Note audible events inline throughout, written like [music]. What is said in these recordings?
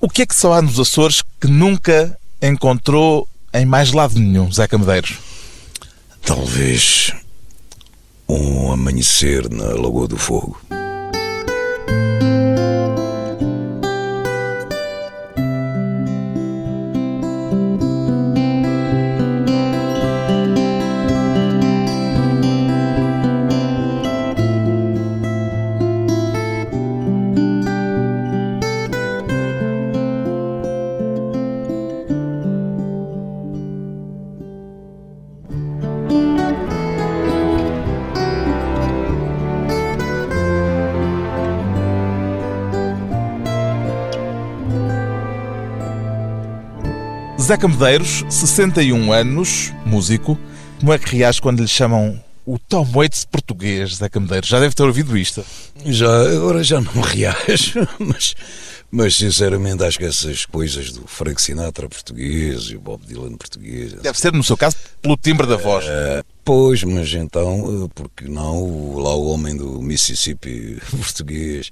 O que é que só há nos Açores que nunca encontrou em mais lado nenhum, Zeca Medeiros? Talvez um amanhecer na Lagoa do Fogo. Zeca Medeiros, 61 anos, músico. Como é que reage quando lhe chamam o Tom Waits português, Zeca Medeiros? Já deve ter ouvido isto. Já, agora já não [laughs] reajo, mas, mas sinceramente acho que essas coisas do Frank Sinatra português e o Bob Dylan português. Deve ser, no seu caso, pelo timbre da voz. Uh, pois, mas então, eh, porque não lá o homem do Mississippi [laughs] português?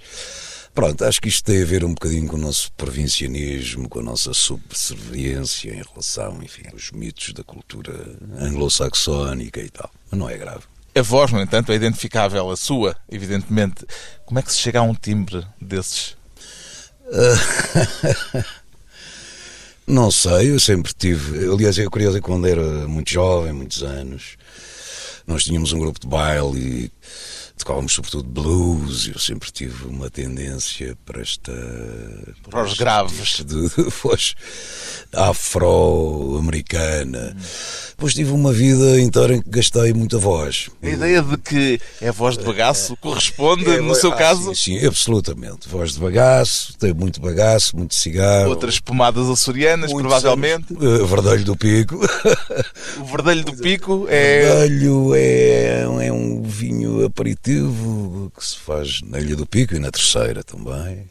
Pronto, acho que isto tem a ver um bocadinho com o nosso provincianismo, com a nossa subserviência em relação, enfim, aos mitos da cultura anglo-saxónica e tal. Mas não é grave. A voz, no entanto, é identificável, a sua, evidentemente. Como é que se chega a um timbre desses? [laughs] não sei, eu sempre tive. Aliás, é curioso, quando era muito jovem, muitos anos, nós tínhamos um grupo de baile e tocávamos sobretudo blues, eu sempre tive uma tendência para esta. Para os graves. De, de voz afro-americana. Hum. Depois tive uma vida inteira em que gastei muita voz. A ideia de que é voz de bagaço é, corresponde, é, no seu ah, caso? Sim, sim, absolutamente. Voz de bagaço, tenho muito bagaço, muito cigarro. Outras pomadas açorianas, provavelmente. Uh, verdelho do Pico. O verdelho do [laughs] Pico é. Verdelho é, é um vinho aperitivo que se faz na Ilha do Pico e na Terceira também.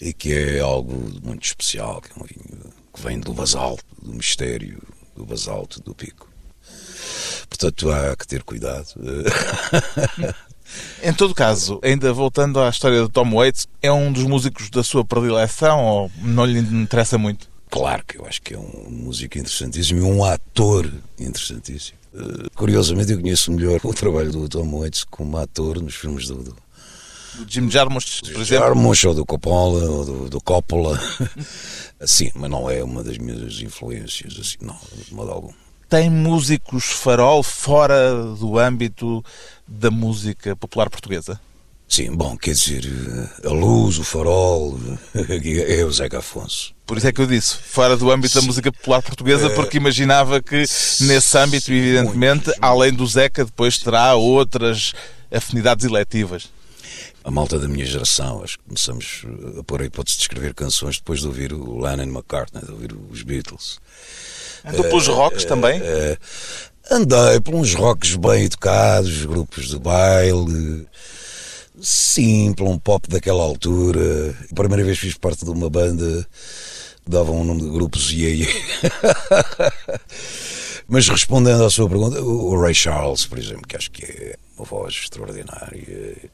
E que é algo muito especial, que é um vinho que vem do basalto, do mistério do basalto do pico. Portanto, há que ter cuidado. [laughs] Em todo caso, ainda voltando à história do Tom Waits, é um dos músicos da sua predileção ou não lhe interessa muito? Claro que eu acho que é um músico interessantíssimo e um ator interessantíssimo. Curiosamente, eu conheço melhor o trabalho do Tom Waits como ator nos filmes do, do do Jim Jarmusch, por exemplo? Jarmusch ou do Coppola, ou do, do Coppola. [laughs] Sim, mas não é uma das minhas influências, assim, não, de modo algum. Tem músicos farol fora do âmbito da música popular portuguesa? Sim, bom, quer dizer, a luz, o farol, [laughs] é o Zeca Afonso. Por isso é que eu disse, fora do âmbito Sim. da música popular portuguesa, porque imaginava que nesse âmbito, evidentemente, além do Zeca, depois terá outras afinidades eletivas a malta da minha geração, acho que começamos a pôr a hipótese de escrever canções depois de ouvir o Lennon McCartney, de ouvir os Beatles. Andou pelos rocks uh, também? Uh, andei pelos rocks bem educados, grupos de baile. Sim, por um pop daquela altura. A primeira vez fiz parte de uma banda, davam o nome de grupos [laughs] e Mas respondendo à sua pergunta, o Ray Charles, por exemplo, que acho que é uma voz extraordinária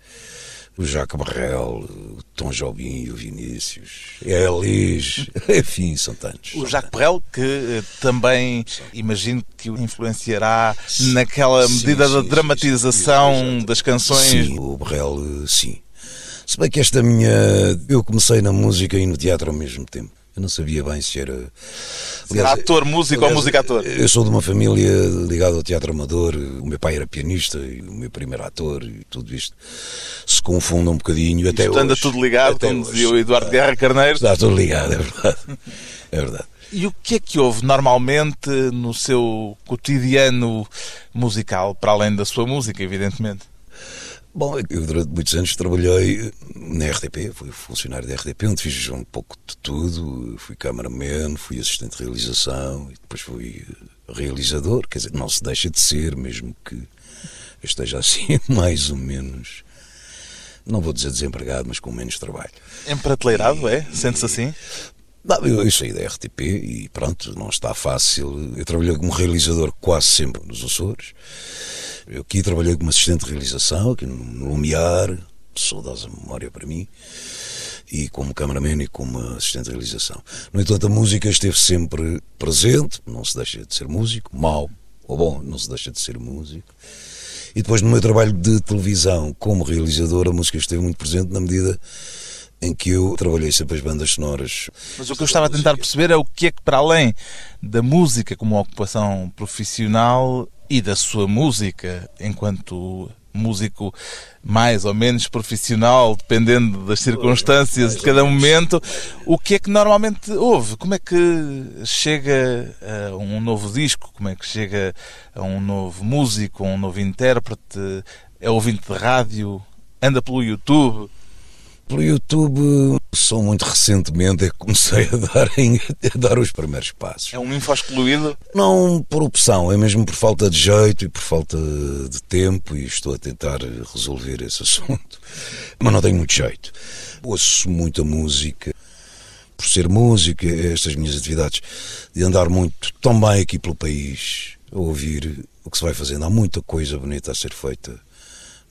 o Jacques Barrel, o Tom Jobim, o Vinícius, a Elis, [laughs] enfim, são tantos. O Jacques Barrel, que eh, também imagino que o influenciará naquela medida sim, da dramatização sim, sim, das canções. Sim, o Barrel, eh, sim. Se bem que esta minha. Eu comecei na música e no teatro ao mesmo tempo. Eu não sabia bem se era. Se era ator, músico aliás, ou músico-ator? Eu sou de uma família ligada ao teatro amador. O meu pai era pianista e o meu primeiro ator e tudo isto se confunde um bocadinho. Até isto anda tudo ligado, até como hoje. dizia o Eduardo Guerra Carneiro. Está tudo ligado, é verdade. É verdade. E o que é que houve normalmente no seu cotidiano musical, para além da sua música, evidentemente? Bom, eu durante muitos anos trabalhei na RTP, fui funcionário da RTP, onde fiz um pouco de tudo. Fui cameraman, fui assistente de realização e depois fui realizador. Quer dizer, não se deixa de ser, mesmo que esteja assim [laughs] mais ou menos, não vou dizer desempregado, mas com menos trabalho. Emprateleirado, é? Sente-se assim? Não, eu, eu saí da RTP e pronto, não está fácil. Eu trabalhei como realizador quase sempre nos Açores. Eu aqui trabalhei como assistente de realização, aqui no Lumiar, saudosa memória para mim. e como cameraman e como assistente de realização. No entanto, a música esteve sempre presente, não se deixa de ser músico, mau ou bom, não se deixa de ser músico. E depois no meu trabalho de televisão como realizador, a música esteve muito presente na medida em que eu trabalhei sempre as bandas sonoras. Mas o que eu estava a tentar perceber é o que é que, para além da música como ocupação profissional e da sua música enquanto músico mais ou menos profissional, dependendo das circunstâncias de cada momento, o que é que normalmente houve? Como é que chega a um novo disco? Como é que chega a um novo músico, a um novo intérprete? É ouvinte de rádio? Anda pelo YouTube? Pelo YouTube, só muito recentemente é que comecei a dar, [laughs] a dar os primeiros passos. É um info excluído? Não por opção, é mesmo por falta de jeito e por falta de tempo e estou a tentar resolver esse assunto. Mas não tenho muito jeito. Ouço muita música. Por ser música, estas minhas atividades de andar muito também aqui pelo país, a ouvir o que se vai fazendo. Há muita coisa bonita a ser feita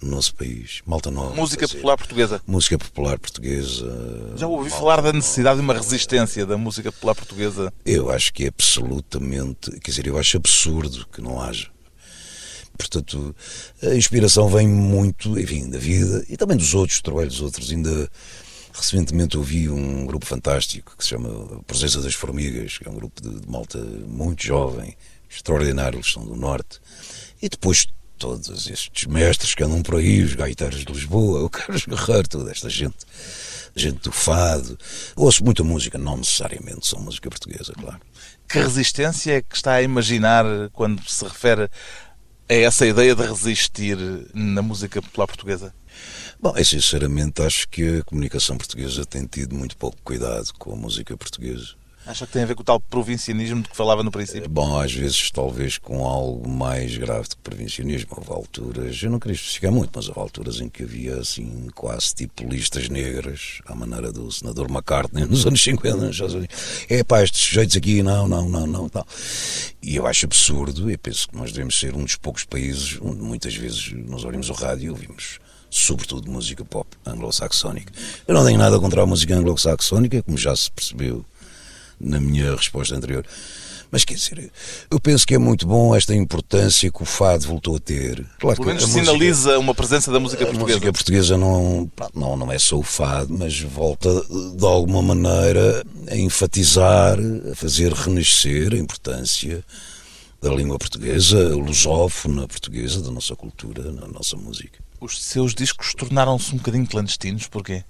no nosso país. Malta nova. Música popular portuguesa. Música popular portuguesa. Já ouvi falar da necessidade de uma resistência da música popular portuguesa? Eu acho que é absolutamente. Quer dizer, eu acho absurdo que não haja. Portanto, a inspiração vem muito, enfim, da vida e também dos outros, do trabalho dos outros. Ainda recentemente ouvi um grupo fantástico que se chama Presença das Formigas, que é um grupo de, de malta muito jovem, extraordinário, eles são do Norte. E depois todos estes mestres que andam por aí, os gaiteiros de Lisboa, o Carlos Guerreiro, toda esta gente, gente do fado. Ouço muita música, não necessariamente só música portuguesa, claro. Que resistência é que está a imaginar quando se refere a essa ideia de resistir na música popular portuguesa? Bom, eu sinceramente acho que a comunicação portuguesa tem tido muito pouco cuidado com a música portuguesa. Acha que tem a ver com o tal provincianismo de que falava no princípio? Bom, às vezes talvez com algo mais grave do que provincianismo. Houve alturas, eu não queria especificar muito, mas houve alturas em que havia assim quase tipo listas negras, à maneira do senador McCartney nos anos 50, nos Estados Unidos. É pá, estes sujeitos aqui, não, não, não, não, tal. E eu acho absurdo, e penso que nós devemos ser um dos poucos países onde muitas vezes nós ouvimos o rádio e ouvimos sobretudo música pop anglo-saxónica. Eu não tenho nada contra a música anglo-saxónica, como já se percebeu na minha resposta anterior. Mas quer dizer, eu penso que é muito bom esta importância que o fado voltou a ter. Claro Pelo menos sinaliza música, uma presença da música portuguesa. A música portuguesa não, não, não é só o fado, mas volta de alguma maneira a enfatizar, a fazer renascer a importância da língua portuguesa, lusófona portuguesa, da nossa cultura, da nossa música. Os seus discos tornaram-se um bocadinho clandestinos, porquê?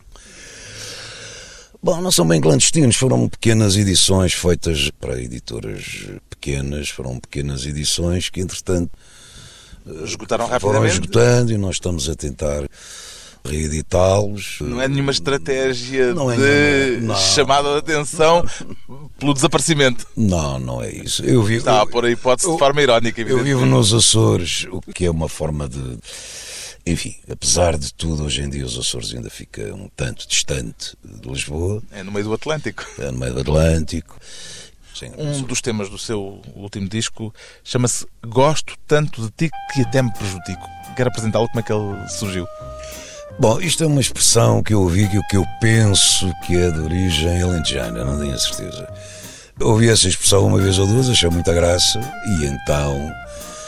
Bom, não são bem clandestinos, foram pequenas edições feitas para editoras pequenas, foram pequenas edições que, entretanto, esgotaram rapidamente. Foram esgotando e nós estamos a tentar reeditá-los. Não é nenhuma estratégia não é de nenhuma, chamada de atenção pelo desaparecimento. Não, não é isso. Eu vivo, Está a pôr a hipótese eu, de forma irónica. Eu vivo nos Açores, o que é uma forma de enfim, apesar de tudo, hoje em dia os Açores ainda fica um tanto distante de Lisboa. É no meio do Atlântico. É no meio do Atlântico. Sim, um dos temas do seu último disco chama-se Gosto Tanto de Ti que até me prejudico. Quero apresentá-lo como é que ele surgiu. Bom, isto é uma expressão que eu ouvi que o que eu penso que é de origem alentejana, não tenho a certeza. Ouvi essa expressão uma vez ou duas, achei muita graça e então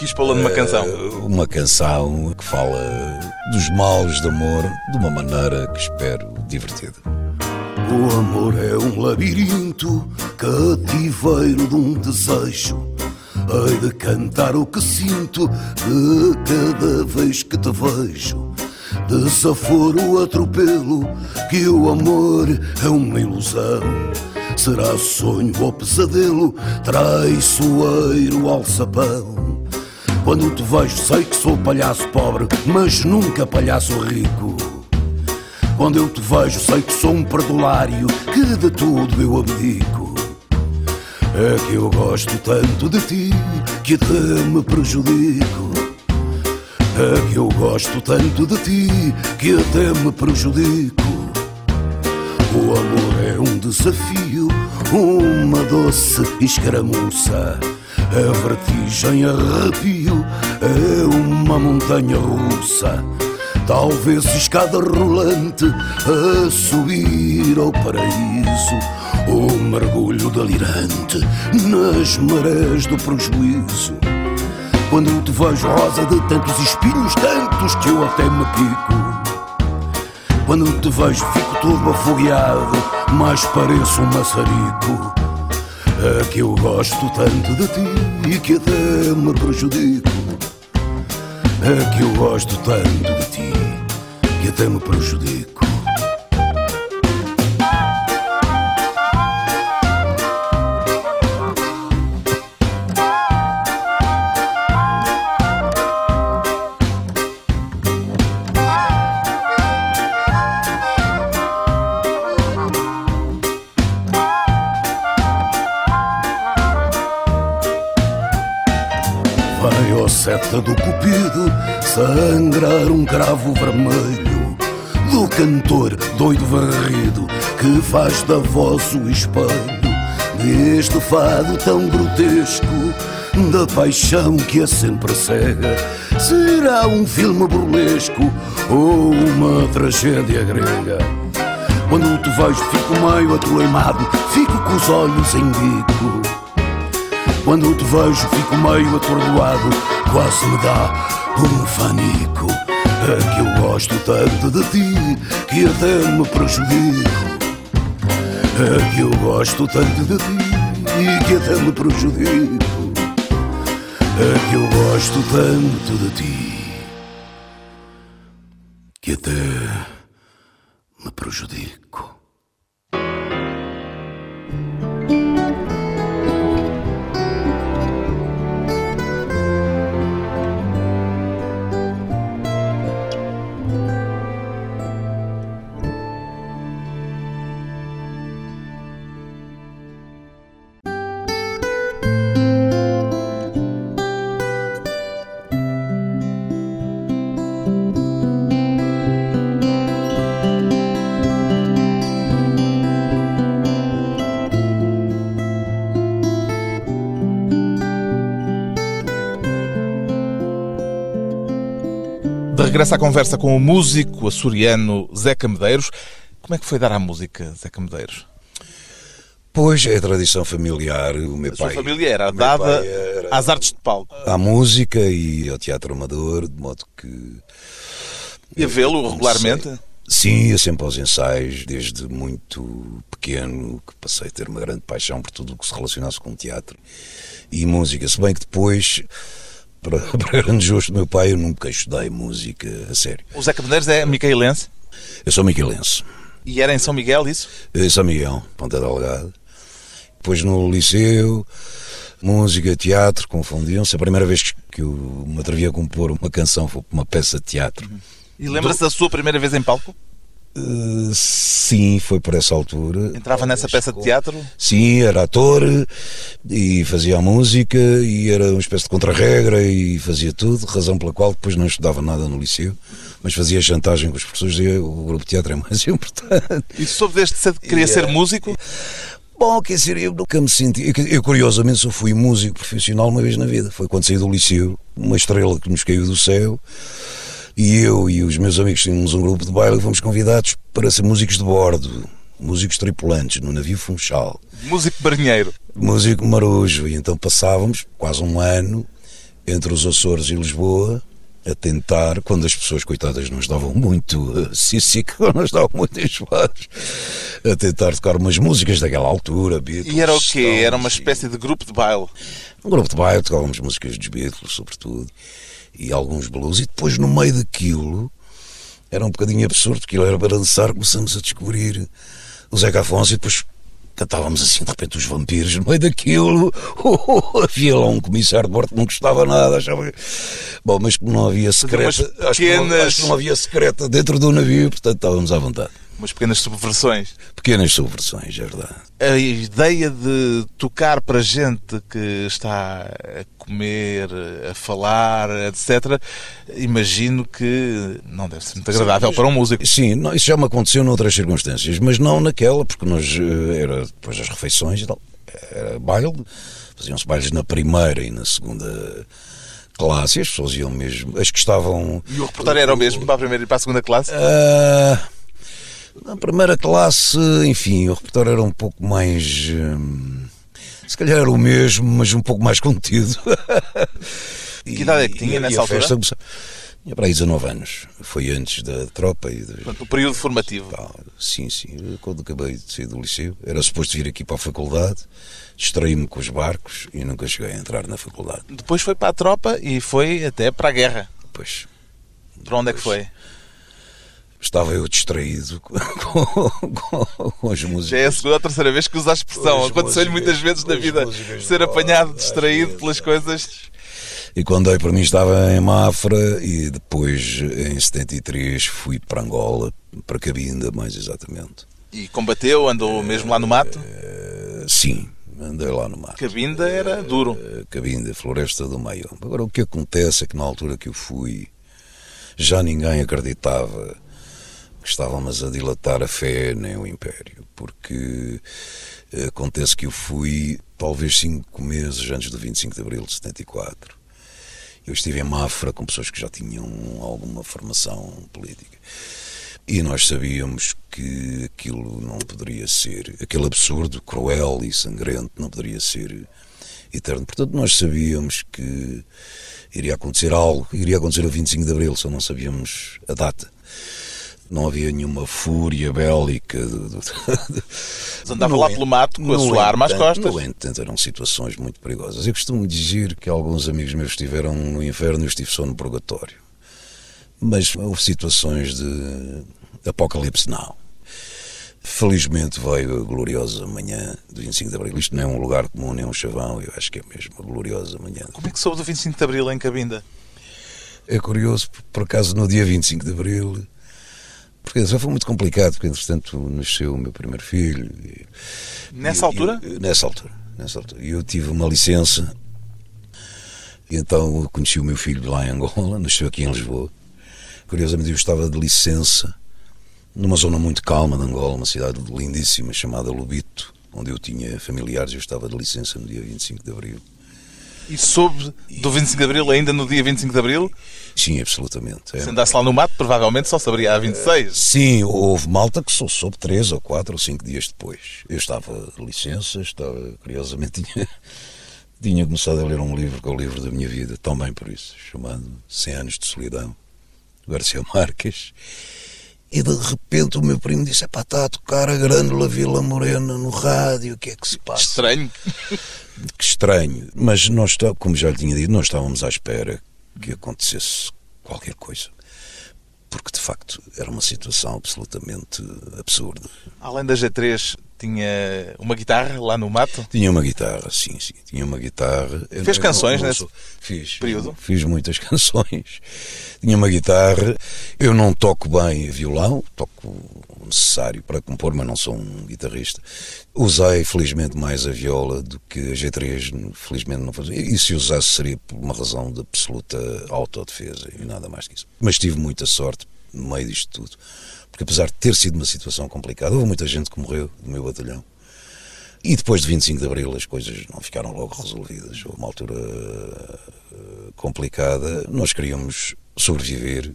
quis pô-la numa canção? Uma canção que fala dos males de amor de uma maneira que espero divertida. O amor é um labirinto, cativeiro de um desejo. Hei de cantar o que sinto de cada vez que te vejo. Desaforo, atropelo, que o amor é uma ilusão. Será sonho ou pesadelo, traiçoeiro alçapão. Quando te vejo, sei que sou palhaço pobre, mas nunca palhaço rico. Quando eu te vejo, sei que sou um perdulário, que de tudo eu abdico. É que eu gosto tanto de ti, que até me prejudico. É que eu gosto tanto de ti, que até me prejudico. O amor é um desafio, uma doce escaramuça. A vertigem arrepio é uma montanha russa Talvez escada rolante a subir ao paraíso, ou mergulho delirante nas marés do prejuízo. Quando te vejo rosa de tantos espinhos, tantos que eu até me pico. Quando te vejo fico todo afogueado, mas pareço um maçarico. É que eu gosto tanto de ti e que até me prejudico. É que eu gosto tanto de ti que até me prejudico. Vai, ó seta do cupido, sangrar um cravo vermelho do cantor doido varrido que faz da voz o espelho deste fado tão grotesco da paixão que é sempre cega. Será um filme burlesco ou uma tragédia grega? Quando te vejo fico meio atoleimado, fico com os olhos em bico. Quando te vejo fico meio atordoado, quase me dá um fanico. É que eu gosto tanto de ti que até me prejudico. É que eu gosto tanto de ti que até me prejudico. É que eu gosto tanto de ti que até me prejudico. De regresso à conversa com o músico açoriano Zeca Medeiros. Como é que foi dar à música, Zeca Medeiros? Pois é a tradição familiar. O meu A sua pai. família era dada era- às artes de palco. à música e ao teatro amador, de modo que. E a vê-lo regularmente? Sim, ia sempre aos ensaios, desde muito pequeno, que passei a ter uma grande paixão por tudo o que se relacionasse com teatro e música. Se bem que depois, para, [laughs] para grande justo do meu pai, eu nunca estudei música a sério. O Zeca Medeiros é micaelense Eu sou miquelense. e era em São Miguel isso? Eu sou Miguel, Ponta Delgada. Depois no liceu, música, teatro, confundiam-se. A primeira vez que eu me atrevi a compor uma canção foi uma peça de teatro. E lembra-se da sua primeira vez em palco? Uh, sim, foi por essa altura. Entrava nessa peça de teatro? Sim, era ator e fazia a música e era uma espécie de contra-regra e fazia tudo, razão pela qual depois não estudava nada no liceu, mas fazia chantagem com os professores e o grupo de teatro é mais [laughs] importante. E soube desde cedo que queria E, ser eh, músico? Bom, quer dizer, eu nunca me senti. Eu, eu, curiosamente só fui músico profissional uma vez na vida. Foi quando saí do liceu, uma estrela que nos caiu do céu. E eu e os meus amigos tínhamos um grupo de baile e fomos convidados para ser músicos de bordo, músicos tripulantes no navio Funchal. Músico marinheiro. Músico marujo. E então passávamos quase um ano entre os Açores e Lisboa a tentar, quando as pessoas, coitadas, não estavam muito uh, cícico, não estavam muito enjoados, a tentar tocar umas músicas daquela altura. Beatles, E era o quê? Era uma espécie de grupo de baile. um grupo de baile, tocávamos músicas dos Beatles, sobretudo, e alguns blues, e depois no meio daquilo, era um bocadinho absurdo, porque ele era para dançar, começamos a descobrir o Zeca Afonso e depois cantávamos assim, de repente, os vampiros no meio daquilo. [laughs] havia lá um comissário de bordo que não gostava nada, achava. Bom, mas como não havia secreta, acho, que não, acho que não havia secreta dentro do navio, portanto estávamos à vontade. Umas pequenas subversões. Pequenas subversões, é verdade. A ideia de tocar para gente que está a comer, a falar, etc., imagino que não deve ser muito agradável para um músico. Sim, não, isso já me aconteceu noutras circunstâncias, mas não naquela, porque nós eh, era depois das refeições e tal, era baile, faziam-se bailes na primeira e na segunda classe, as pessoas iam mesmo, as que estavam. E o repertório era o mesmo para a primeira e para a segunda classe? Ah, na primeira classe, enfim, o repertório era um pouco mais. hum, se calhar era o mesmo, mas um pouco mais contido. [laughs] Que idade é que tinha E- e nessa a altura? festa Tinha para aí 19 anos. Foi antes da tropa e Portanto, o período formativo. Sim, sim. Quando acabei de sair do liceu, era suposto vir aqui para a faculdade, distraí-me com os barcos e nunca cheguei a entrar na faculdade. Depois foi para a tropa e foi até para a guerra. Pois Para onde é que foi? Estava eu distraído com, com, com, com as músicas. Já é a segunda ou terceira vez que usa a expressão. Aconteceu-lhe muitas vezes na vida ser do- apanhado, distraído pelas coisas. E quando dei para mim estava em Mafra e depois, em 73, fui para Angola, para Cabinda, mais exatamente. E combateu, andou mesmo lá no mato. Eh, sim, andei lá no mato. Cabinda era duro. Eh, Cabinda, Floresta do Meio. Agora, o que acontece é que na altura que eu fui, já ninguém acreditava estávamos a dilatar a fé nem o Império, porque eh, acontece que eu fui talvez cinco meses antes do 25 de Abril de 74. Eu estive em Mafra com pessoas que já tinham alguma formação política. E nós sabíamos que aquilo não poderia ser, aquele absurdo, cruel e sangrento, não poderia ser eterno. Portanto, nós sabíamos que iria acontecer algo, iria acontecer o 25 de Abril, só não sabíamos a data. Não havia nenhuma fúria bélica. andava No lá pelo mato com a sua arma às entanto- costas. No entanto, eram situações muito perigosas. Eu costumo dizer que alguns amigos meus estiveram no inferno e eu estive só no purgatório. Mas houve situações de apocalipse, não. Felizmente veio a gloriosa manhã do 25 de Abril. Isto não é um lugar comum, nem um chavão, eu acho que é mesmo a gloriosa manhã. Como é que soube do 25 de Abril em Cabinda? É curioso, por acaso no dia 25 de Abril, porque já foi muito complicado, porque entretanto nasceu o meu primeiro filho. e- Nessa e- altura? e- nessa altura. Nessa altura. E eu tive uma licença, e então conheci o meu filho lá em Angola, [laughs] nasceu aqui em Lisboa. Curiosamente eu estava de licença numa zona muito calma de Angola, uma cidade lindíssima chamada Lubito, onde eu tinha familiares, eu estava de licença no dia 25 de Abril. E soube do 25 de Abril ainda no dia 25 de Abril? Sim, absolutamente. É. Se andasse lá no mato, provavelmente só saberia a 26. Sim, houve malta que só soube três ou quatro ou cinco dias depois. Eu estava de licença, estava, curiosamente, [laughs] tinha, tinha começado a ler um livro, que é o livro da minha vida, também por isso, chamado 100 Anos de Solidão, Garcia Marques. E de repente o meu primo disse: Epá, está a tocar a Grândola Vila Morena no rádio, o que é que se passa? Estranho. [laughs] Que estranho. Mas nós, como já lhe tinha dito, nós estávamos à espera que acontecesse qualquer coisa. Porque, de facto, era uma situação absolutamente absurda. Além da G3, tinha uma guitarra lá no mato. Tinha uma guitarra, sim, sim. Tinha uma guitarra. Eu Fez não- canções não nesse sou- fiz, período? Fiz muitas [laughs] canções. Tinha uma guitarra. Eu não toco bem violão, toco o necessário para compor, mas não sou um guitarrista. Usei, felizmente, mais a viola do que a G3, felizmente não fazia. E se usasse seria por uma razão de absoluta autodefesa e nada mais que isso. Mas tive muita sorte no meio disto tudo. Porque apesar de ter sido uma situação complicada, houve muita gente que morreu do meu batalhão. E depois de 25 de Abril as coisas não ficaram logo resolvidas. Houve uma altura eh, complicada. Nós queríamos sobreviver.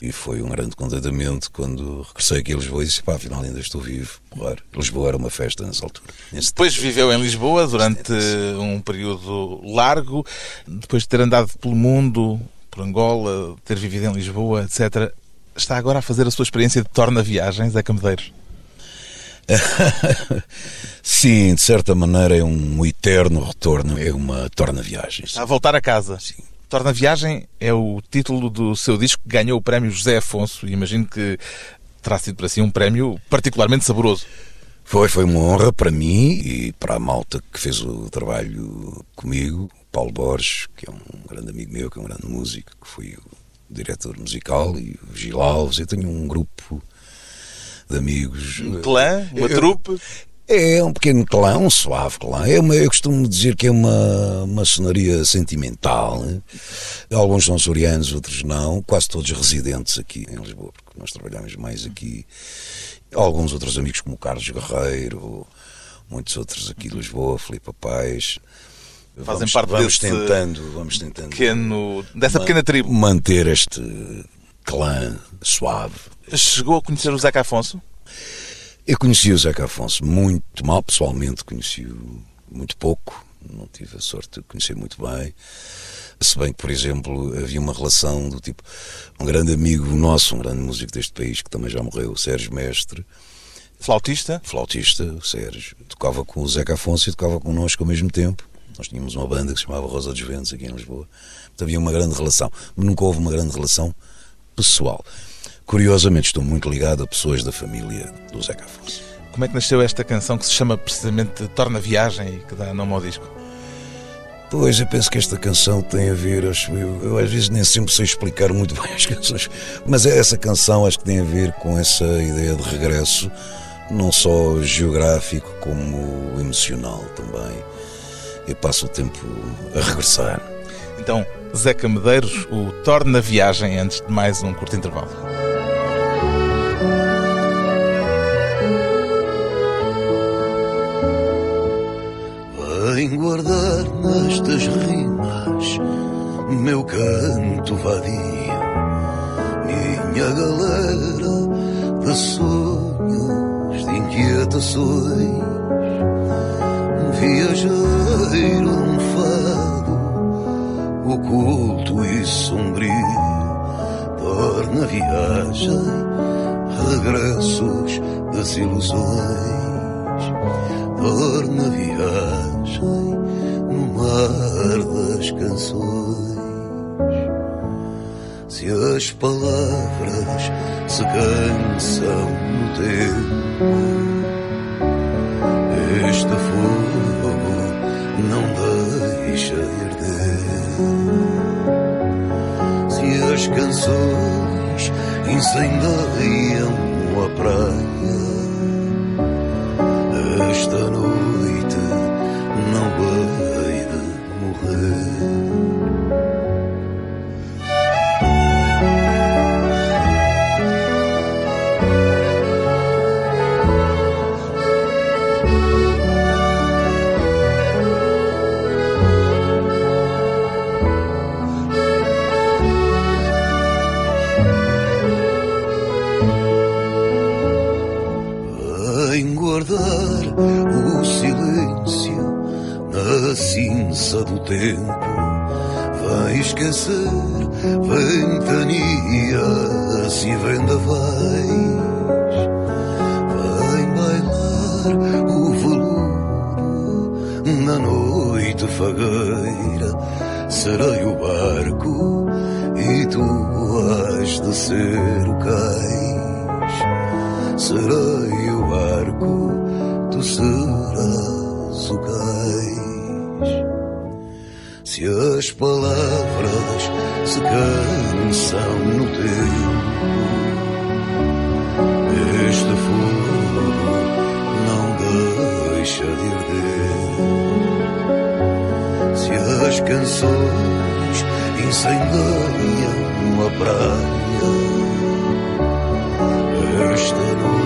E foi um grande contentamento quando regressei aqui a Lisboa e disse: pá, afinal ainda estou vivo. Porra, Lisboa era uma festa nessa altura. Nesse Depois viveu em Lisboa durante um período largo. Depois de ter andado pelo mundo, por Angola, ter vivido em Lisboa, etc. Está agora a fazer a sua experiência de torna-viagens, Zeca Medeiros. [laughs] Sim, de certa maneira é um eterno retorno, é uma torna-viagem. Está a voltar a casa. Sim. Torna-viagem é o título do seu disco que ganhou o prémio José Afonso e imagino que terá sido para si um prémio particularmente saboroso. Foi, foi uma honra para mim e para a malta que fez o trabalho comigo, Paulo Borges, que é um grande amigo meu, que é um grande músico, que foi o diretor musical, e o Gil Alves. Eu tenho um grupo de amigos. Um clã, uma Eu- trupe. É um pequeno clã, um suave clã. É uma, eu costumo dizer que é uma maçonaria sentimental. né? Alguns são sorianos, outros não. Quase todos residentes aqui em Lisboa, porque nós trabalhamos mais aqui. Alguns outros amigos, como o Carlos Guerreiro, muitos outros aqui de Lisboa, Filipe Paz. Fazem vamos, parte vamos desse tentando, vamos tentando pequeno, dessa pequena tribo. manter este clã suave. Chegou a conhecer o Zeca Afonso? Eu conheci o Zeca Afonso muito mal, pessoalmente conheci-o muito pouco, não tive a sorte de conhecer muito bem. Se bem que, por exemplo, havia uma relação do tipo. Um grande amigo nosso, um grande músico deste país, que também já morreu, o Sérgio Mestre, Flautista? flautista, o Sérgio, tocava com o Zeca Afonso e tocava connosco ao mesmo tempo. Nós tínhamos uma banda que se chamava Rosa dos Ventos aqui em Lisboa. Portanto, havia uma grande relação. Mas nunca houve uma grande relação pessoal. Curiosamente, estou muito ligado a pessoas da família do Zeca Afonso. Como é que nasceu esta canção que se chama precisamente Torna Viagem e que dá nome ao disco? Pois, eu penso que esta canção tem a ver, acho eu, eu às vezes nem sempre sei explicar muito [laughs] bem as canções, mas essa canção acho que tem a ver com essa ideia de regresso, não só geográfico como emocional também. Eu passo o tempo a regressar. Então, Zeca Medeiros, o Torna Viagem, antes de mais um curto intervalo. Vem guardar nestas rimas meu canto vadio, minha galera de sonhos, de inquietações, um viajeiro, um fado, oculto e sombrio, torna a viagem, regressos das ilusões torna a viagem no mar das canções. Se as palavras se cansam no tempo, este fogo não deixa de arder. Se as canções incendeiam a praia, esta noite cinza do tempo. Vem esquecer ventanias e vendavais. Vem bailar o veludo na noite fagueira. Serei o barco e tu has de ser o cais. Serei o barco, tu serás o cais. Se as palavras se cansam no tempo, este fogo não deixa de arder. Se as canções incendeiam a praia, esta noite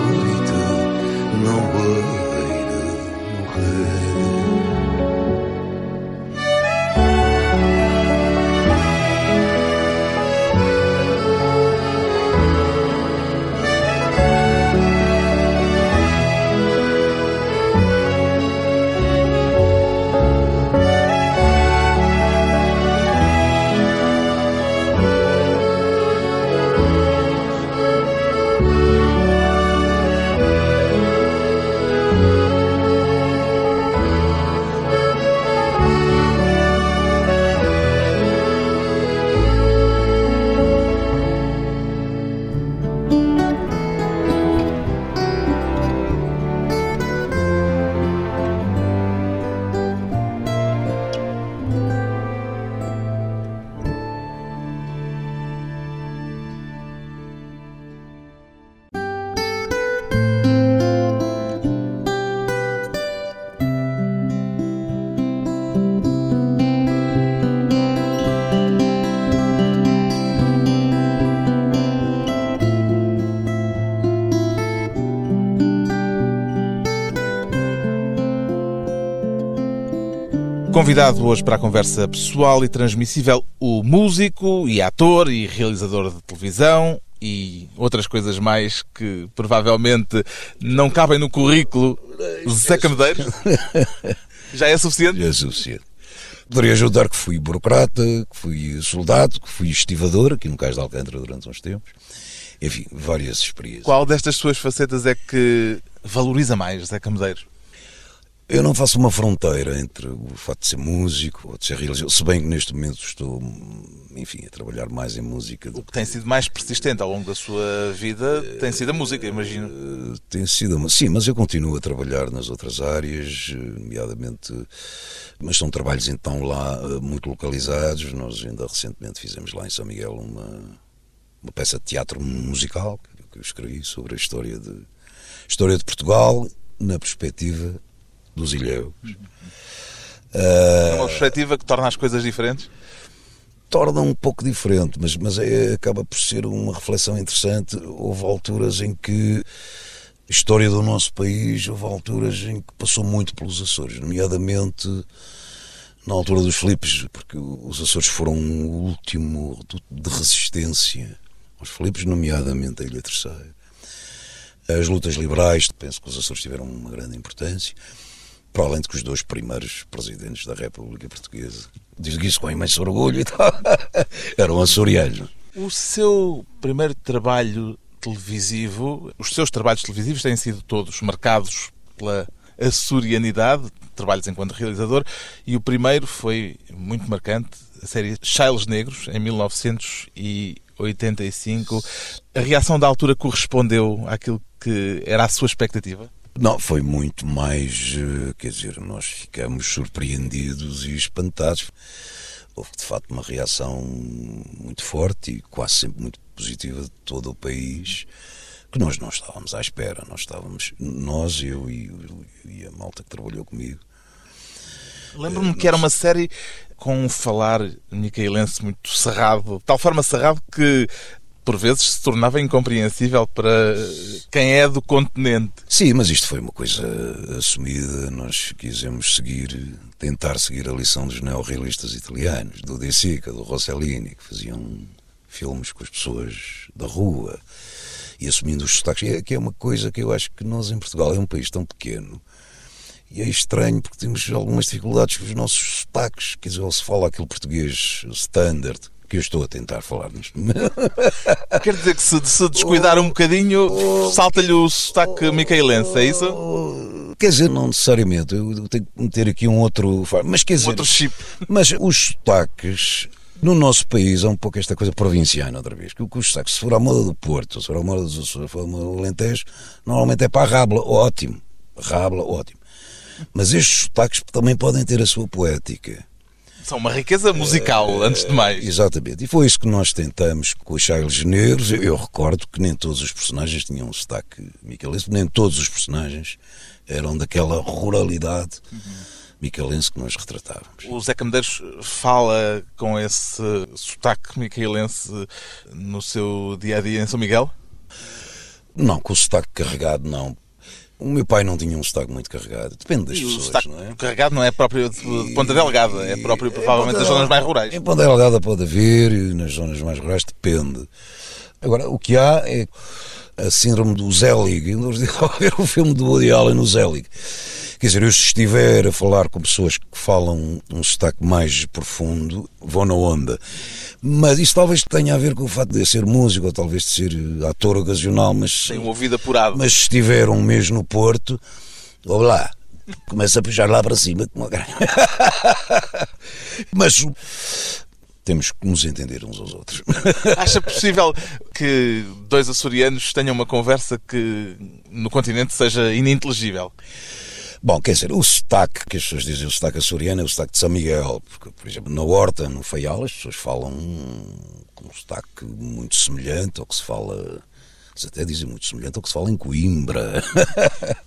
Convidado hoje para a conversa pessoal e transmissível, o músico e ator e realizador de televisão e outras coisas mais que provavelmente não cabem no currículo Zeca Medeiros. [laughs] Já é suficiente? Já é suficiente. Poderia ajudar que fui burocrata, que fui soldado, que fui estivador, aqui no Cais de Alcântara durante uns tempos. Enfim, várias experiências. Qual destas suas facetas é que valoriza mais, Zeca Medeiros? Eu não faço uma fronteira entre o facto de ser músico ou de ser realizador, se bem que neste momento estou, enfim, a trabalhar mais em música. O que tem sido mais persistente ao longo da sua vida tem sido a música, imagino. Uh, tem sido, sim, mas eu continuo a trabalhar nas outras áreas, nomeadamente, mas são trabalhos então lá uh, muito localizados. Nós ainda recentemente fizemos lá em São Miguel uma, uma peça de teatro musical que eu escrevi sobre a história de, história de Portugal na perspectiva dos ilhéus. É uma perspectiva que torna as coisas diferentes? Torna um pouco diferente, mas, mas é, acaba por ser uma reflexão interessante. Houve alturas em que a história do nosso país, houve alturas em que passou muito pelos Açores, nomeadamente na altura dos Filipes, porque os Açores foram o último de resistência aos Filipes, nomeadamente a Ilha Terceira. As lutas liberais, penso que os Açores tiveram uma grande importância para além de que os dois primeiros presidentes da República Portuguesa, digo isso com imenso orgulho e tal, [laughs] eram açorianos. O seu primeiro trabalho televisivo, os seus trabalhos televisivos têm sido todos marcados pela açorianidade, trabalhos enquanto realizador, e o primeiro foi muito marcante, a série Chailes Negros, em 1985. A reação da altura correspondeu àquilo que era a sua expectativa? Não, foi muito mais, eh, quer dizer, nós ficamos surpreendidos e espantados. Houve de facto uma reação muito forte e quase sempre muito positiva de todo o país, que nós não estávamos à espera. Nós estávamos, nós, eu e, e a malta que trabalhou comigo. Lembro-me que era uma série com um falar micaelense muito cerrado, de tal forma cerrado que por vezes se tornava incompreensível para quem é do continente. Sim, mas isto foi uma coisa assumida. Nós quisemos seguir, tentar seguir a lição dos neorrealistas italianos, do De Sica, do Rossellini, que faziam filmes com as pessoas da rua e assumindo os sotaques. É, que é uma coisa que eu acho que nós em Portugal é um país tão pequeno e é estranho porque temos algumas dificuldades com os nossos sotaques. Quer dizer, ou se fala aquele português standard, que eu estou a tentar falar neste [laughs] momento. Quer dizer que se, se descuidar um bocadinho, salta-lhe o sotaque micaelense, é isso? Quer dizer, não necessariamente, eu tenho que meter aqui um outro. Mas quer dizer. outro chip. Mas os sotaques. No nosso país há um pouco esta coisa provinciana, outra vez. Que os sotaques, se for à moda do Porto, se for à moda do se for do Alentejo, normalmente é para a Rabla, ótimo. Rabla, ótimo. Mas estes sotaques também podem ter a sua poética. São uma riqueza musical, uh, antes de mais. Exatamente. E foi isso que nós tentamos com os Charles Negros. Eu, eu, recordo que nem todos os personagens tinham um sotaque micalense, nem todos os personagens eram daquela ruralidade. Uhum. Micalense que nós retratávamos. O Zé Camedeiros fala com esse sotaque micaelense no seu dia a dia em São Miguel? Não, com o sotaque carregado, não. O meu pai não tinha um sotaque muito carregado. Depende das e pessoas. O sotaque não é? carregado não é próprio de, de Ponta Delgada, é próprio provavelmente das zonas mais rurais. Em Ponta Delgada pode haver e nas zonas mais rurais depende. Agora, o que há é a síndrome do Zelig. Nós a ver o filme do Woody Allen no Zelig. Quer dizer, eu se estiver a falar com pessoas que falam um sotaque mais profundo, vou na onda. Mas isso talvez tenha a ver com o facto de ser músico, ou talvez de ser ator ocasional, mas... Tem um ouvido apurado. Mas se estiver um mês no Porto, vou lá, começa a puxar lá para cima como [laughs] Mas temos que nos entender uns aos outros. [laughs] Acha possível que dois açorianos tenham uma conversa que no continente seja ininteligível? Bom, quer dizer, o sotaque, que as pessoas dizem, o sotaque açoriano é o sotaque de São Miguel, porque, por exemplo, na Horta, no Faial, as pessoas falam com um sotaque muito semelhante ao que se fala eles até dizem muito semelhante ao que se fala em Coimbra.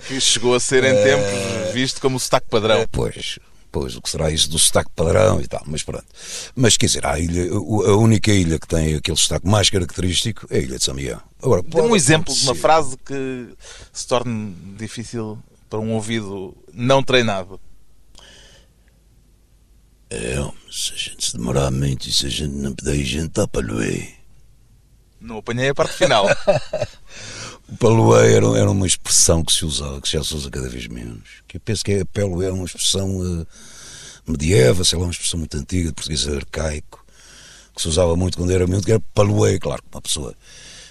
Que chegou a ser em tempos [laughs] visto como o sotaque padrão. É, pois, pois, o que será isso do sotaque padrão e tal, mas pronto. Mas quer dizer, a, ilha, a única ilha que tem aquele sotaque mais característico é a ilha de São Miguel. Agora, Dê um exemplo de uma frase que se torne difícil para um ouvido não treinado? É, se a gente se demorar muito e se a gente não puder, a gente está para Lué. Não apanhei a parte final. [laughs] O Palué era, era, uma expressão que se usava, que já se usa cada vez menos. Que eu penso que é, Palué é uma expressão uh, medieval, sei lá, uma expressão muito antiga, de português arcaico, que se usava muito quando era miúdo, que era Palué, claro, uma pessoa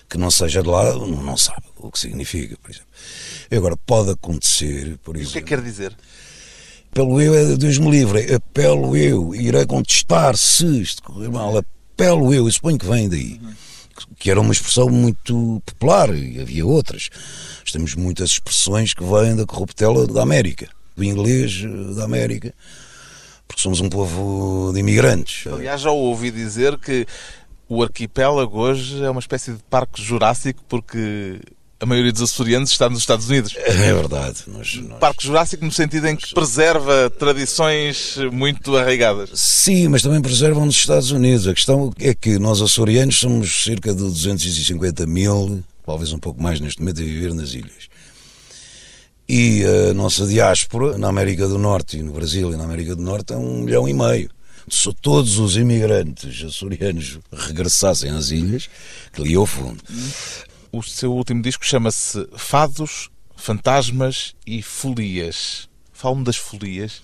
que não seja de lá não sabe o que significa, por exemplo. E agora, pode acontecer, por exemplo... O que é que quer dizer? Apelo eu é Deus me livre, apelo eu, irei contestar se isto correr mal, apelo eu, eu suponho que vem daí. Uhum que era uma expressão muito popular, e havia outras. Temos muitas expressões que vêm da corruptela da América, do inglês eh, da América, porque somos um povo de imigrantes. Aliás, já ouvi dizer que o arquipélago hoje é uma espécie de parque jurássico porque a maioria dos açorianos está nos Estados Unidos. É verdade. Nós, nós... Parque Jurássico no sentido em que preserva tradições muito arraigadas. Sim, mas também preservam nos Estados Unidos. A questão é que nós açorianos somos cerca de 250 mil, talvez um pouco mais neste momento, a viver nas ilhas. E a nossa diáspora na América do Norte e no Brasil e na América do Norte é um milhão e meio. Se todos os imigrantes açorianos regressassem às ilhas, que ali ao fundo, o seu último disco chama-se Fados, Fantasmas e Folias. Fala-me das folias.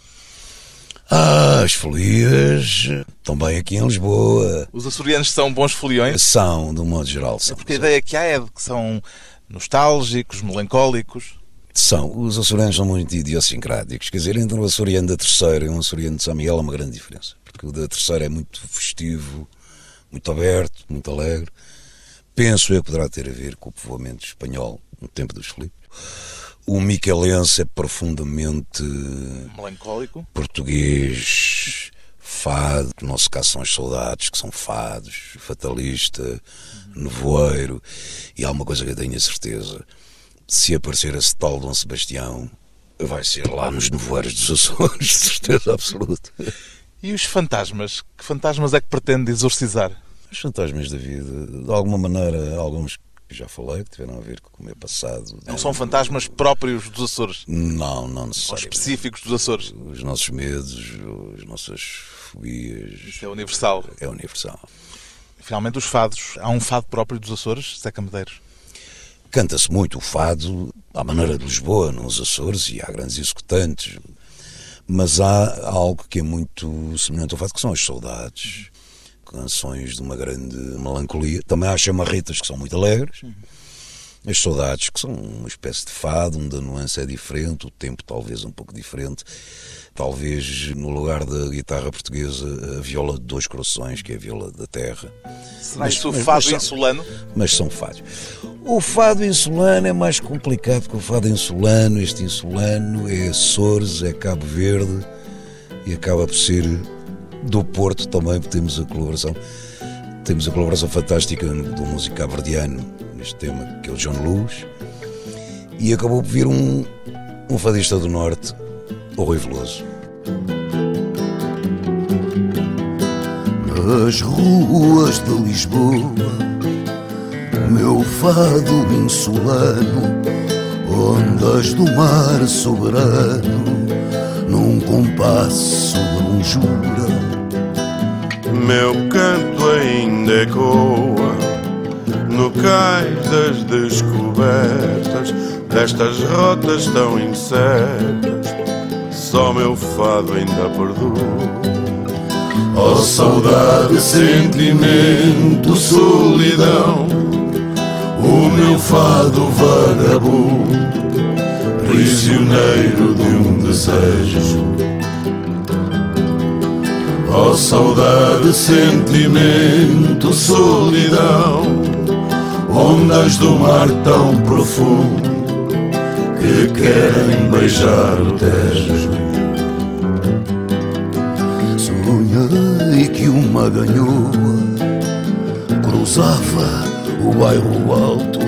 Ah, as folias também aqui em Lisboa. Os açorianos são bons foliões? São, de um modo geral. São, é porque a ideia que há é de que são nostálgicos, melancólicos. São. Os açorianos são muito idiosincráticos. Quer dizer, entre um açoriano da Terceira e um açoriano de São Miguel há uma grande diferença. Porque o da Terceira é muito festivo, muito aberto, muito alegre penso eu poderá ter a ver com o povoamento espanhol no tempo dos Filipos. O miquelense é profundamente melancólico, português, fado, no nosso caso são as saudades, que são fados, fatalista, uhum. nevoeiro, e há uma coisa que eu tenho a certeza: se aparecer esse tal Dom Sebastião, vai ser lá nos nevoeiros dos Açores, [laughs] de certeza absoluta. E os fantasmas? Que fantasmas é que pretende exorcizar? Os fantasmas da vida, de alguma maneira, alguns que já falei, que tiveram a ver com o meu passado. Não são fantasmas próprios dos Açores? Não, não necessariamente. Ou específicos dos Açores? Os nossos medos, as nossas fobias. Isso é universal? É universal. Finalmente, os fados. Há um fado próprio dos Açores, Seca Medeiros? Canta-se muito o fado à maneira de Lisboa, nos Açores, e há grandes executantes. Mas há algo que é muito semelhante ao fado, que são as saudades canções de uma grande melancolia. Também há chamarretas que são muito alegres. As saudades, que são uma espécie de fado, onde a nuance é diferente, o tempo talvez um pouco diferente. Talvez no lugar da guitarra portuguesa, a viola de dois corações, que é a viola da terra. Será mas, isso o fado mas, insulano? Mas são fados. O fado insulano é mais complicado que o fado insulano. Este insulano é Açores, é Cabo Verde e acaba por ser do Porto também temos a colaboração. Temos a colaboração fantástica do músico cabardiano neste tema, que é o John Luz. E acabou por vir um, um fadista do Norte, o Rui Veloso. Nas ruas de Lisboa, meu fado insulano, ondas do mar soberano, num compasso de longura meu canto ainda ecoa no cais das descobertas destas rotas tão incertas. Só meu fado ainda perdura. Oh saudade, sentimento, solidão, o meu fado vagabundo, prisioneiro de um desejo Oh saudade, sentimento, solidão. Ondas do mar tão profundo Que querem beijar o Tejo. Sonhei que uma ganhoa Cruzava o bairro alto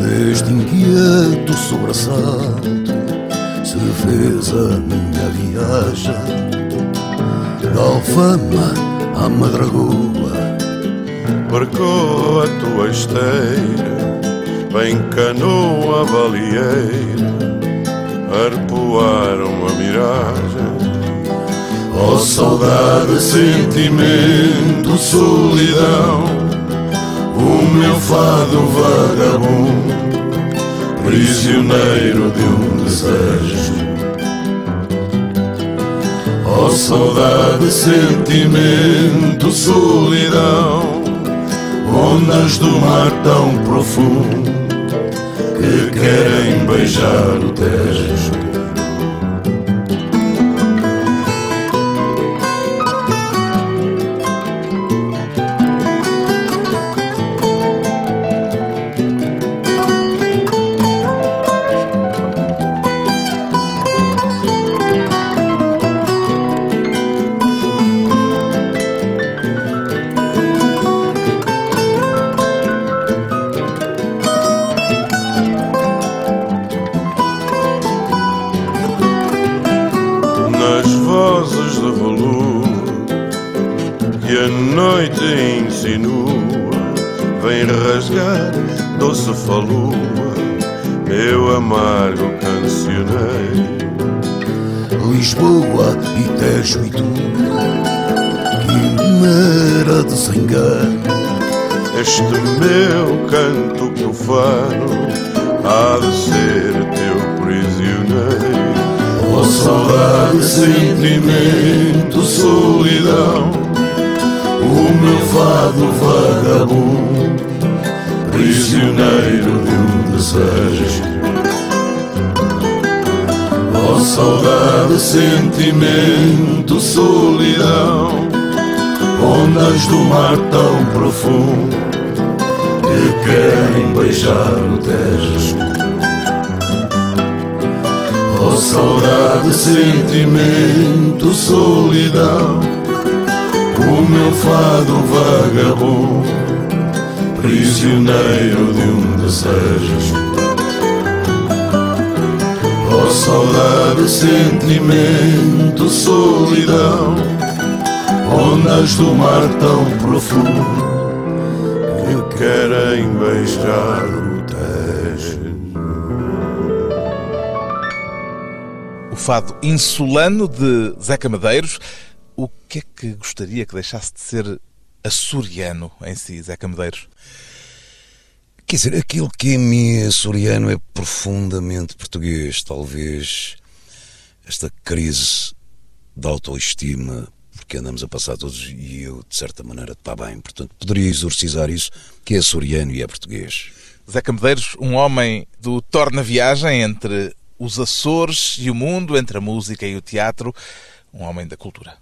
Neste inquieto sobressalto Se fez a minha viagem da Alfama à Madragoa. Percorro a tua esteira, bem canoa balieira, arpoaram a miragem. Oh saudade, sentimento, solidão O meu fado vagabundo Prisioneiro de um desejo Oh saudade, sentimento, solidão Ondas do mar tão profundo Que querem beijar o tejo Este meu canto profano Há de ser teu prisioneiro. Oh saudade, sentimento, solidão O meu fado vagabundo Prisioneiro de um desejo. Oh saudade, sentimento, solidão Ondas do mar tão profundo Que querem beijar o tejo. Oh saudade, sentimento, solidão O meu fado vagabundo Prisioneiro de um desejo. Oh saudade, sentimento, solidão Ondas do mar tão profundo Que querem beijar o Tejo O fado insulano de Zeca Medeiros O que é que gostaria que deixasse de ser açoriano em si, Zeca Medeiros? Quer dizer, aquilo que em mim é açoriano é profundamente português. Talvez esta crise de autoestima porque andamos a passar todos e eu, de certa maneira, está bem. Portanto, poderia exorcizar isso, que é açoriano e é português. Zeca Medeiros, um homem do torna-viagem entre os Açores e o mundo, entre a música e o teatro, um homem da cultura.